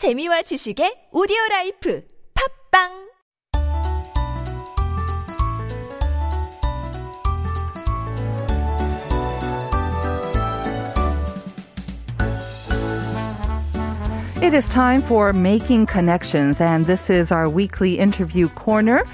재미와 지식의 오디오 라이프 팝빵 It is time for Making Connections, and this is our weekly interview corner.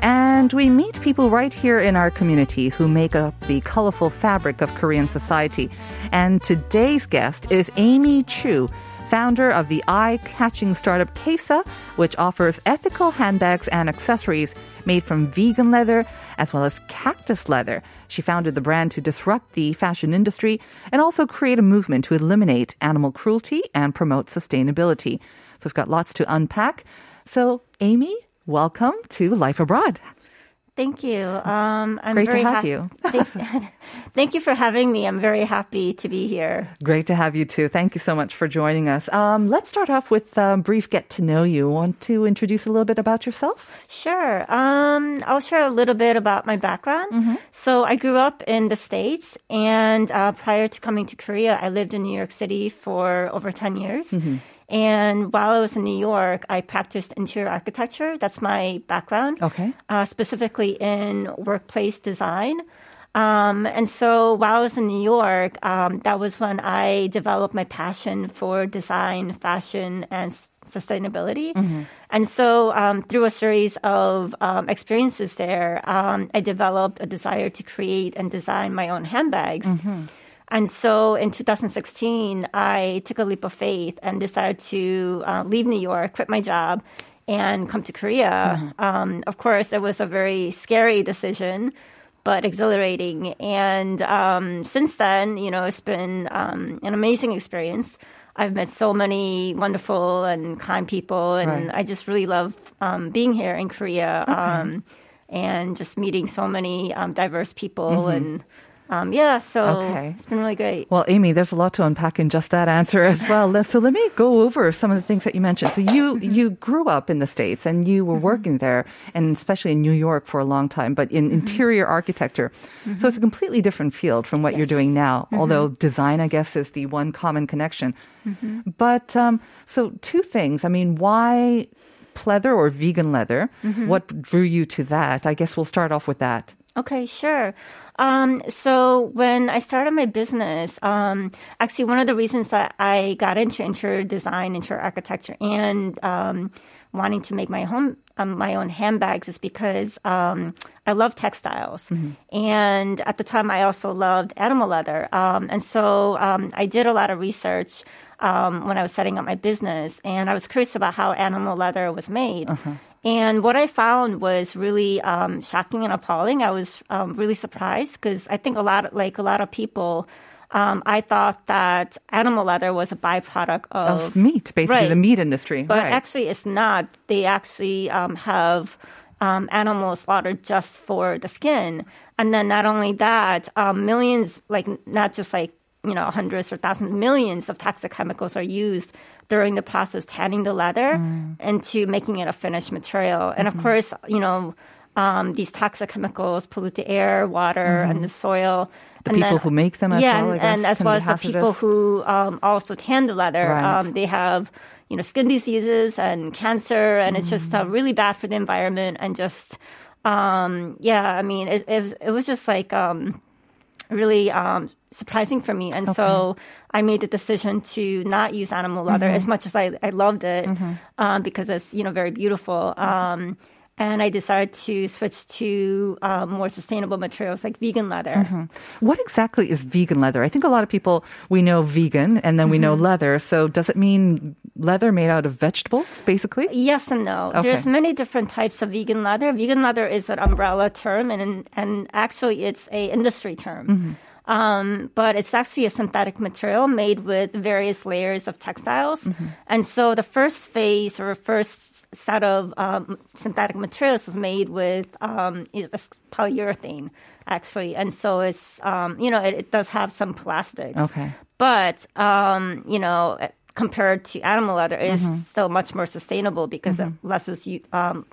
And we meet people right here in our community who make up the colorful fabric of Korean society. And today's guest is Amy Chu, founder of the eye-catching startup Kesa, which offers ethical handbags and accessories made from vegan leather as well as cactus leather. She founded the brand to disrupt the fashion industry and also create a movement to eliminate animal cruelty and promote sustainability. So we've got lots to unpack. So, Amy, welcome to Life Abroad. Thank you. Um, I'm Great to have hap- you. thank, thank you for having me. I'm very happy to be here. Great to have you too. Thank you so much for joining us. Um, let's start off with a brief get to know you. Want to introduce a little bit about yourself? Sure. Um, I'll share a little bit about my background. Mm-hmm. So I grew up in the States, and uh, prior to coming to Korea, I lived in New York City for over 10 years. Mm-hmm. And while I was in New York, I practiced interior architecture. That's my background. Okay. uh, specifically in workplace design. Um, and so while I was in New York, um, that was when I developed my passion for design, fashion, and s- sustainability. And so um, through a series of um, experiences there, um, I developed a desire to create and design my own handbags. And so in 2016, I took a leap of faith and decided to uh, leave New York, quit my job, and come to Korea. Um, of course, it was a very scary decision, but exhilarating. And um, since then, you know, it's been um, an amazing experience. I've met so many wonderful and kind people, and Right. I just really love um, being here in Korea um, and just meeting so many um, diverse people. And um, yeah, so Okay. it's been really great. Well, Amy, there's a lot to unpack in just that answer as well. So let me go over some of the things that you mentioned. So you mm-hmm. you grew up in the states and you were mm-hmm. working there, and especially in New York for a long time, but in mm-hmm. interior architecture. So it's a completely different field from what you're doing now. Although design, I guess, is the one common connection. But um, so two things. I mean, why pleather or vegan leather? What drew you to that? I guess we'll start off with that. Okay, sure. Um, so when I started my business, um, actually one of the reasons that I got into interior design, interior architecture, and um, wanting to make my home um, my own handbags is because um, I love textiles, and at the time I also loved animal leather, um, and so um, I did a lot of research. Um, when I was setting up my business, and I was curious about how animal leather was made. And what I found was really um, shocking and appalling. I was um, really surprised because I think a lot, like a lot of people, um, I thought that animal leather was a byproduct of, Of meat, basically Right. the meat industry. but right. actually it's not. They actually um, have um, animals slaughtered just for the skin, and then not only that, um, millions, like not just like you know hundreds or thousands, millions of toxic chemicals are used during the process tanning the leather Mm. into making it a finished material. And Mm-hmm. of course, you know. Um, these toxic chemicals pollute the air, water, and the soil. Mm-hmm. The And people who make them as yeah, well, I and, and as well as the people who um, also tan the leather. Right. Um, they have you know skin diseases and cancer and it's just uh, really bad for the environment and just um yeah i mean it, it, was, it was just like um really um surprising for me and so i made the decision to not use animal leather as much as i, I loved it um, because it's you know very beautiful um and I decided to switch to um, more sustainable materials like vegan leather. What exactly is vegan leather? I think a lot of people we know vegan and then we know Mm-hmm. leather. So does it mean leather made out of vegetables, basically? Yes and no. Okay. There's many different types of vegan leather. Vegan leather is an umbrella term, and and actually it's a industry term. Mm-hmm. Um, but it's actually a synthetic material made with various layers of textiles. Mm-hmm. And so the first phase or first set of um, synthetic materials is made with um, polyurethane, actually. And so it's um, you know it, it does have some plastics. Okay. But um, you know, compared to animal leather, is Mm-hmm. still much more sustainable because it less is, u- um,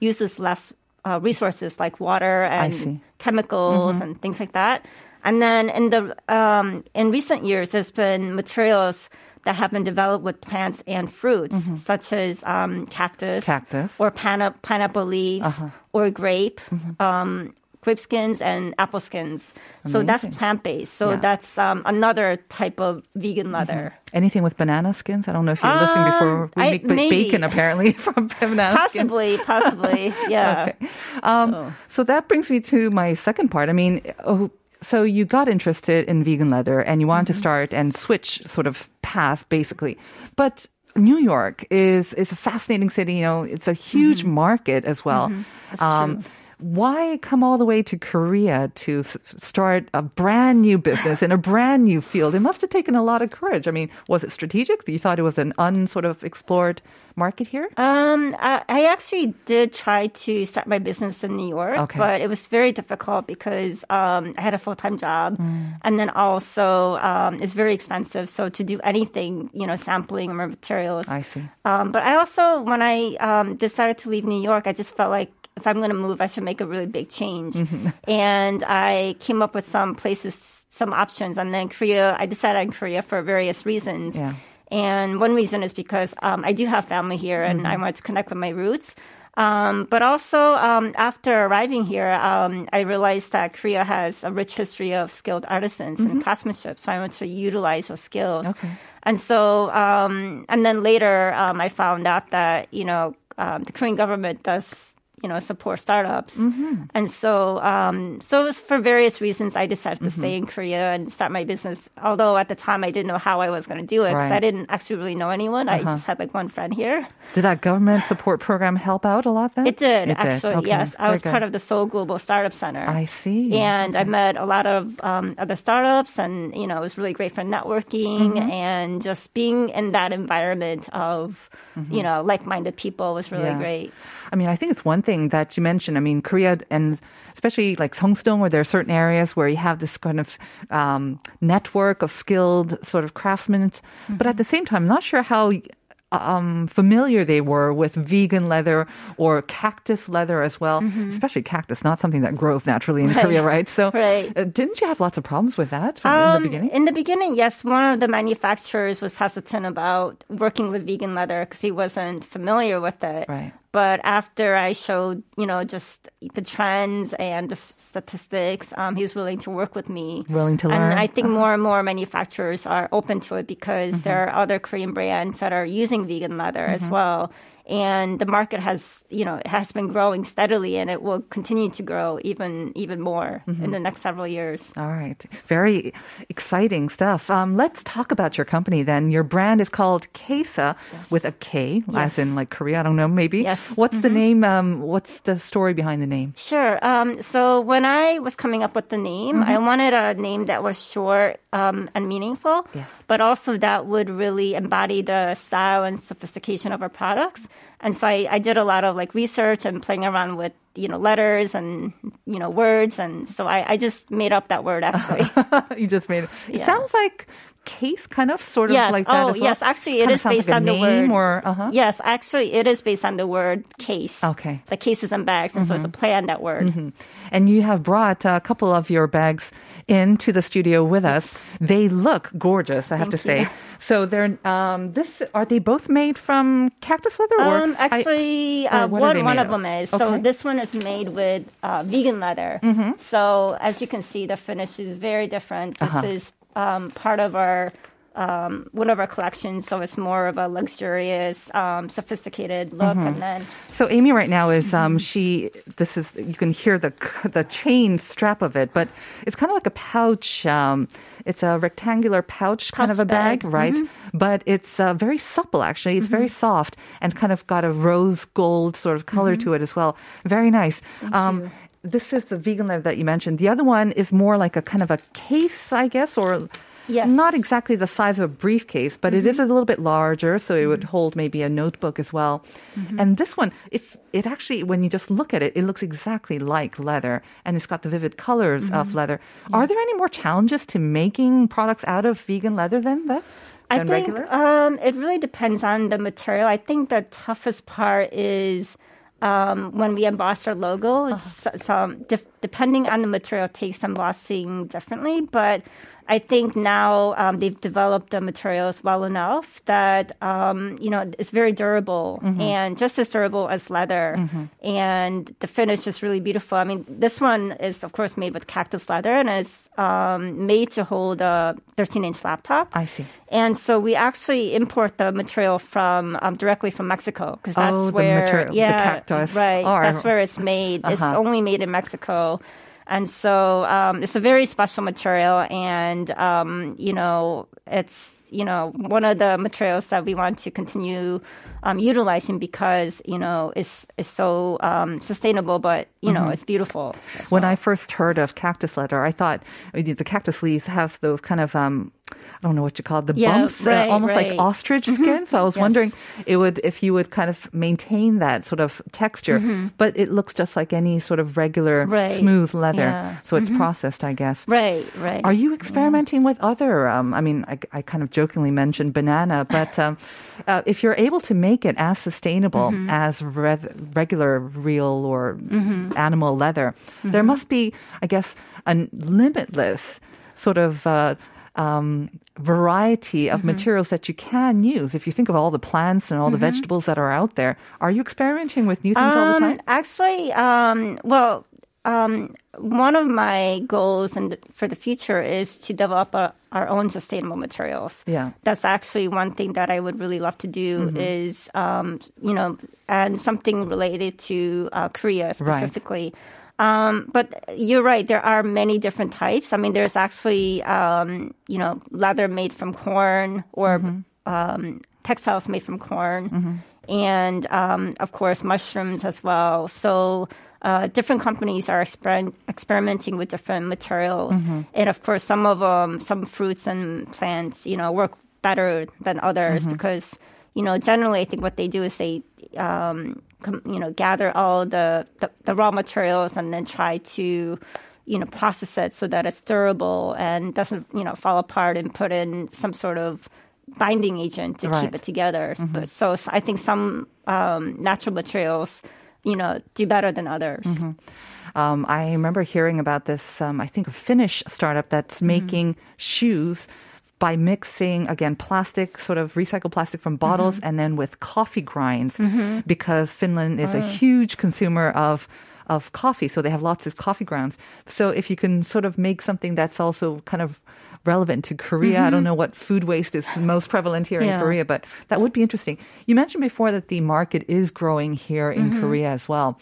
uses less uh, resources like water and chemicals and things like that. And then in the um, in recent years, there's been materials that have been developed with plants and fruits, such as um, cactus, Cactus. or pineapple leaves, or grape. Um, grape skins and apple skins. So that's plant based. So Yeah. that's um, another type of vegan leather. Anything with banana skins? I don't know if you were listening before. We I- make maybe. bacon apparently from banana skins. Possibly, possibly, yeah. Okay. Um, so. that brings me to my second part. I mean, oh, so you got interested in vegan leather and you wanted to start and switch sort of path basically. But New York is is a fascinating city. You know, it's a huge market as well. Um, why come all the way to Korea to s- start a brand new business in a brand new field? It must have taken a lot of courage. I mean, was it strategic? That you thought it was an unsort of explored market here? Um, I, I actually did try to start my business in New York, Okay. but it was very difficult because um, I had a full time job, Mm. and then also um, it's very expensive. So to do anything, you know, sampling or materials. I see. Um, but I also, when I um, decided to leave New York, I just felt like if I'm going to move, I should make a really big change. Mm-hmm. And I came up with some places, some options, and then Korea. I decided on Korea for various reasons. Yeah. And one reason is because um, I do have family here, and Mm-hmm. I wanted to connect with my roots. Um, but also, um, after arriving here, um, I realized that Korea has a rich history of skilled artisans and craftsmanship. So I want to utilize those skills. Mm-hmm. Okay. And so, um, and then later, um, I found out that, you know, um, the Korean government does, you know, support startups. Mm-hmm. And so, um, so it was for various reasons I decided to Mm-hmm. stay in Korea and start my business. Although at the time I didn't know how I was going to do it because Right. I didn't actually really know anyone. I just had like one friend here. Did that government support program help out a lot then? It did, actually. Okay, Yes. I very was part of the Seoul Global Startup Center. I see. And I met a lot of um, other startups, and you know, it was really great for networking Mm-hmm. and just being in that environment of, you know, like-minded people was really Mm-hmm. Yeah. great. I mean, I think it's one thing that you mentioned. I mean, Korea and especially like Seongsu-dong, where there are certain areas where you have this kind of um, network of skilled sort of craftsmen. But at the same time, I'm not sure how um, familiar they were with vegan leather or cactus leather as well, especially cactus, not something that grows naturally in Right. Korea, right? So, Right. uh, didn't you have lots of problems with that from, in Um, the beginning? In the beginning, yes, one of the manufacturers was hesitant about working with vegan leather because he wasn't familiar with it. Right. But after I showed, you know, just the trends and the statistics, um, he was willing to work with me. Willing to learn. and. I think more and more manufacturers are open to it because there are other Korean brands that are using vegan leather as well. And the market has, you know, it has been growing steadily, and it will continue to grow even even more in the next several years. All right. Very exciting stuff. Um, let's talk about your company then. Your brand is called Kesa with a K, as in like Korea. I don't know, maybe. Yes. Mm-hmm. What's the name? Um, what's the story behind the name? Sure. Um, so when I was coming up with the name, I wanted a name that was short um, and meaningful, Yes. but also that would really embody the style and sophistication of our products. And so I, I did a lot of like research and playing around with you know letters and you know words, and so I, I just made up that word actually. you just made it. It Yeah. sounds like case, kind of, sort of yes. like that oh, well. yes. Actually, it Kinda is based like on the word. or uh-huh. Yes, actually, it is based on the word case. Okay. It's like cases and bags, and so it's a play on that word. And you have brought a couple of your bags into the studio with us. They look gorgeous, I have to say. Thank So they're um, this are they both made from cactus leather or Um, actually, or uh, they one one of of? them is. Okay. Mm-hmm. So this one is made with uh, vegan leather. So as you can see, the finish is very different. This Uh-huh. is um, part of our um, one of our collections. So it's more of a luxurious, um, sophisticated look, Mm-hmm. and then So Amy right now is um she this is you can hear the the chain strap of it, but it's kind of like a pouch. Um, it's a rectangular pouch, kind of a Pouch bag, bag. Mm-hmm. right? But it's uh, very supple actually. It's very soft and kind of got a rose gold sort of color Mm-hmm. to it as well. Very nice. This is the vegan leather that you mentioned. The other one is more like a kind of a case, I guess, or Yes. not exactly the size of a briefcase, but it is Mm-hmm. a little bit larger, so it would hold maybe a notebook as well. Mm-hmm. And this one, if it actually, when you just look at it, it looks exactly like leather, and it's got the vivid colors of Mm-hmm. leather. Are there any more challenges to making products out of vegan leather than that? I think regular? um, it really depends on the material. I think the toughest part is um, when we emboss our logo, it's some depending on the material, takes embossing differently, but. I think now um, they've developed the materials well enough that um, you know it's very durable and just as durable as leather, and the finish is really beautiful. I mean, this one is of course made with cactus leather and is um, made to hold a 13-inch laptop. I see. And so we actually import the material from um, directly from Mexico because that's Oh, the where material- the yeah, cactus right. are- That's where it's made. It's Uh-huh. only made in Mexico. And so um, it's a very special material, and um, you know it's you know one of the materials that we want to continue um, utilizing because you know it's it's so um, sustainable, but you know it's beautiful. When well. I first heard of cactus leather, I thought uh, the cactus leaves have those kind of um, I don't know what you call it, the Yeah, bumps, uh, right, almost like right. Mm-hmm. ostrich skin. So I was Yes. wondering it would if you would kind of maintain that sort of texture, but it looks just like any sort of regular Mm-hmm. Right. smooth leather. Yeah. Mm-hmm. So it's processed, I guess. right, right. Are you experimenting with other? Um, I mean, I, I kind of jokingly mentioned banana, but um, uh, if you're able to make it as sustainable Mm-hmm. as re- regular real or animal leather, there Mm-hmm. must be, I guess, a limitless sort of. Uh, um, variety of Mm-hmm. materials that you can use. If you think of all the plants and all the vegetables that are out there, are you experimenting with new things all the Um, time? Actually, um, well, um, one of my goals the, for the future is to develop a, our own sustainable materials. Yeah. that's actually one thing that I would really love to do. Is um, you know, and something related to uh, Korea specifically. Um, but you're right. There are many different types. I mean, there's actually, um, you know, leather made from corn or um, textiles made from corn, and um, of course mushrooms as well. So. Uh, different companies are exper- experimenting with different materials, and of course, some of them, some fruits and plants, you know, work better than others because you know generally, I think what they do is they um, com- you know gather all the, the the raw materials and then try to you know process it so that it's durable and doesn't you know fall apart and put in some sort of binding agent to Right. keep it together. But so, I think some um, natural materials you know do better than others. Um, I remember hearing about this, um, I think a Finnish startup that's Mm-hmm. making shoes by mixing, again, plastic, sort of recycled plastic from bottles, Mm-hmm. and then with coffee grinds, because Finland is a huge consumer of of coffee, so they have lots of coffee grounds. So if you can sort of make something that's also kind of relevant to Korea, I don't know what food waste is most prevalent here in Mm-hmm. Korea, but that would be interesting. You mentioned before that the market is growing here in Mm-hmm. Korea as well.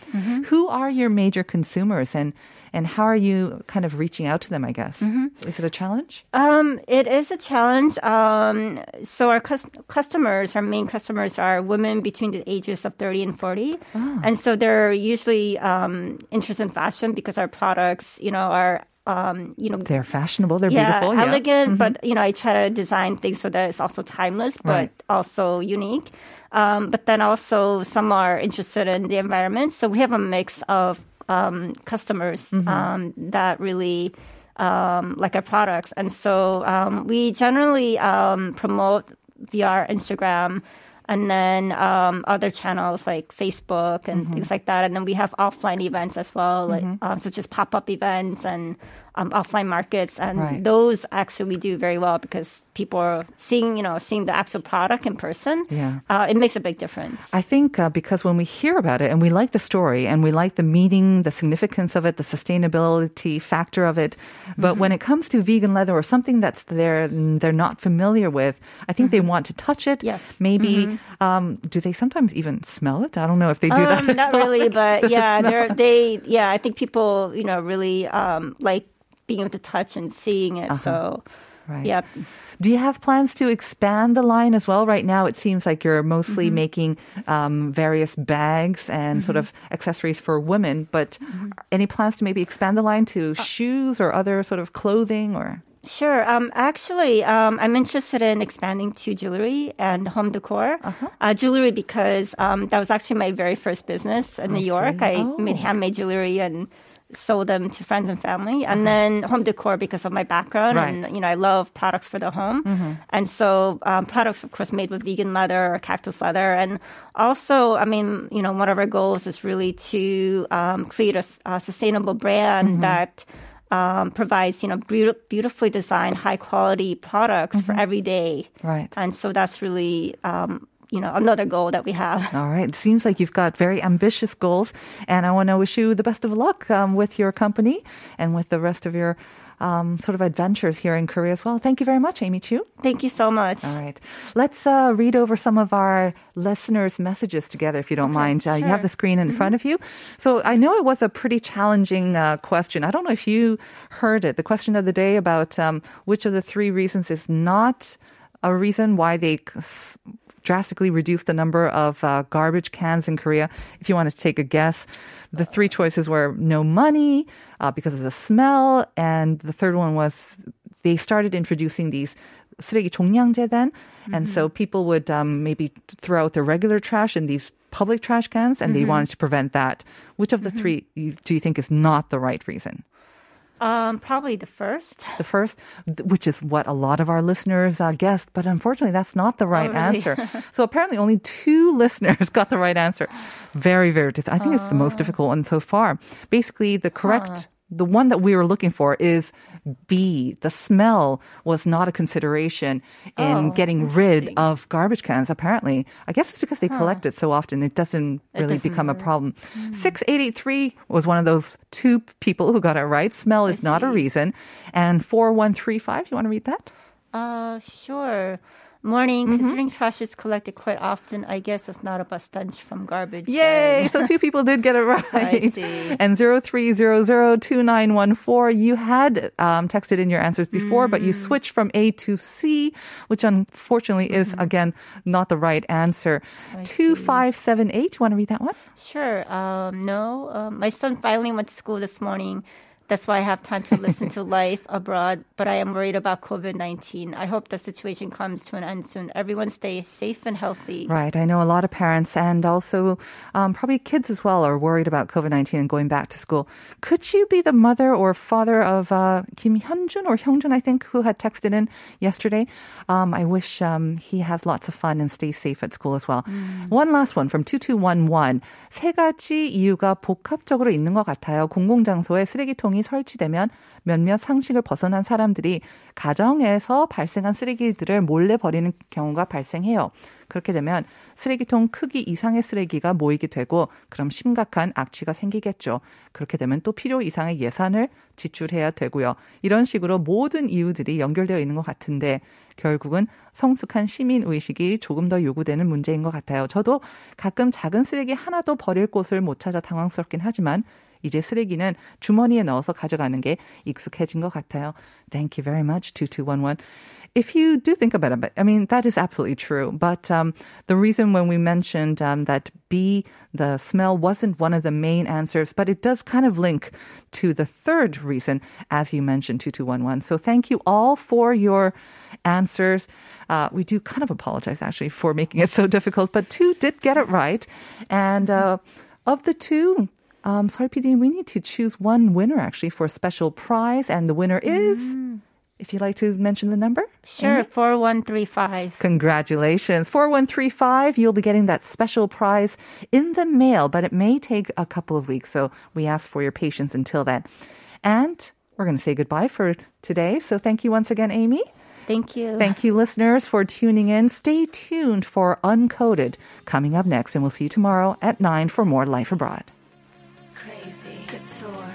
Who are your major consumers and and how are you kind of reaching out to them, I guess? Mm-hmm. Is it a challenge? Um, it is a challenge. Um, so our cus- customers, our main customers, are women between the ages of 30 and 40, and so they're usually um, interested in fashion because our products, you know, are um, you know. They're fashionable, they're yeah, beautiful. yeah. elegant, but you know, I try to design things so that it's also timeless, but Right. also unique. Um, but then also some are interested in the environment, so we have a mix of um, customers Mm-hmm. um, that really um, like our products, and so um, we generally um, promote via our Instagram. And then um, other channels like Facebook and Mm-hmm. things like that. And then we have offline events as well, like, um, such as pop up events and um, offline markets. And Right. those actually we do very well because people are seeing, you know, seeing the actual product in person. Yeah. Uh, it makes a big difference. I think uh, because when we hear about it and we like the story and we like the meaning, the significance of it, the sustainability factor of it, but Mm-hmm. when it comes to vegan leather or something that's there they're not familiar with, I think they want to touch it. Mm-hmm. Yes. Maybe um, do they sometimes even smell it? I don't know if they do that. Um, as not well. really, but Does yeah, they're, they, yeah, I think people, you know, really um, like being able to touch and seeing it. So, Uh-huh. Right. yeah. Do you have plans to expand the line as well? Right now, it seems like you're mostly Mm-hmm. making um, various bags and sort of accessories for women, but Mm-hmm. any plans to maybe expand the line to Uh, shoes or other sort of clothing or? Sure. Um, actually, um, I'm interested in expanding to jewelry and home decor. Uh-huh. Uh, jewelry because um, that was actually my very first business in New York. see. I Oh. made handmade jewelry and sold them to friends and family, and then home decor because of my background, Right. and you know I love products for the home, and so um, products, of course, made with vegan leather or cactus leather, and also, I mean, you know, one of our goals is really to um, create a sustainable brand that. Um, provides you know beauti- beautifully designed high quality products for every day Right. and so that's really um, you know another goal that we have All right. It seems like you've got very ambitious goals, and I want to wish you the best of luck um, with your company and with the rest of your um, sort of adventures here in Korea as well. Thank you very much, Amy Chu. thank you so much All right. Let's uh, read over some of our listeners' messages together, if you don't mind. Uh, You have the screen in front of you. So I know it was a pretty challenging uh, question. I don't know if you heard it. The question of the day about um, which of the three reasons is not a reason why they drastically reduced the number of uh, garbage cans in Korea. If you want to take a guess, the three choices were no money uh, because of the smell, and the third one was they started introducing these 쓰레기 종량제 then, and so people would um, maybe throw out their regular trash in these public trash cans, and they wanted to prevent that. Which of the three you, do you think is not the right reason? Um, probably the first The first, which is what a lot of our listeners uh, guessed, but unfortunately, that's not the right really? answer. so apparently, only two listeners got the right answer. Very, very. Diff- I think it's the most difficult one so far. Basically, the correct. The one that we were looking for is B. The smell was not a consideration in Oh, getting rid of garbage cans, apparently. I guess it's because they collect it so often, it doesn't really doesn't become a work. problem. 6883 was one of those two people who got it right. Smell is not a reason. And 4135, do you want to read that? uh sure morning Mm-hmm. considering trash is collected quite often i guess it's not about stench from garbage Yay! So two people did get it right. I see. And 03002914, you had um, texted in your answers before, but you Mm. switched from A to C, which unfortunately is, again, not the right answer. Mm-hmm. I 2578, you want to read that one? sure um no um, my son finally went to school this morning that's why I have time to listen to Life Abroad, but I am worried about COVID 19. I hope the situation comes to an end soon. Everyone stay safe and healthy. Right. I know a lot of parents and also um, probably kids as well are worried about COVID 19 and going back to school. Could you be the mother or father of uh, Kim Hyunjun or Hyungjun, I think, who had texted in yesterday? Um, I wish um, he has lots of fun and stays safe at school as well. One last one from 2211. 세 가지 이유가 복합적으로 있는 것 같아요. 공공장소에 쓰레기통이 설치되면 몇몇 상식을 벗어난 사람들이 가정에서 발생한 쓰레기들을 몰래 버리는 경우가 발생해요. 그렇게 되면 쓰레기통 크기 이상의 쓰레기가 모이게 되고 그럼 심각한 악취가 생기겠죠. 그렇게 되면 또 필요 이상의 예산을 지출해야 되고요. 이런 식으로 모든 이유들이 연결되어 있는 것 같은데 결국은 성숙한 시민 의식이 조금 더 요구되는 문제인 것 같아요. 저도 가끔 작은 쓰레기 하나도 버릴 곳을 못 찾아 당황스럽긴 하지만 이제 쓰레기는 주머니에 넣어서 가져가는 게 익숙해진 것 같아요. Thank you very much, 2211. If you do think about it, I mean, that is absolutely true. But um, the reason when we mentioned um, that B, the smell, wasn't one of the main answers, but it does kind of link to the third reason, as you mentioned, 2211. So thank you all for your answers. Uh, we do kind of apologize, actually, for making it so difficult, but two did get it right. And uh, of the two, um, sorry, PD, we need to choose one winner actually for a special prize, and the winner is. If you'd like to mention the number, Sure, 4135. Congratulations. 4135, you'll be getting that special prize in the mail, but it may take a couple of weeks. So we ask for your patience until then. And we're going to say goodbye for today. So thank you once again, Amy. Thank you. Thank you, listeners, for tuning in. Stay tuned for Uncoded coming up next, and we'll see you tomorrow at 9 for more Life Abroad. Crazy,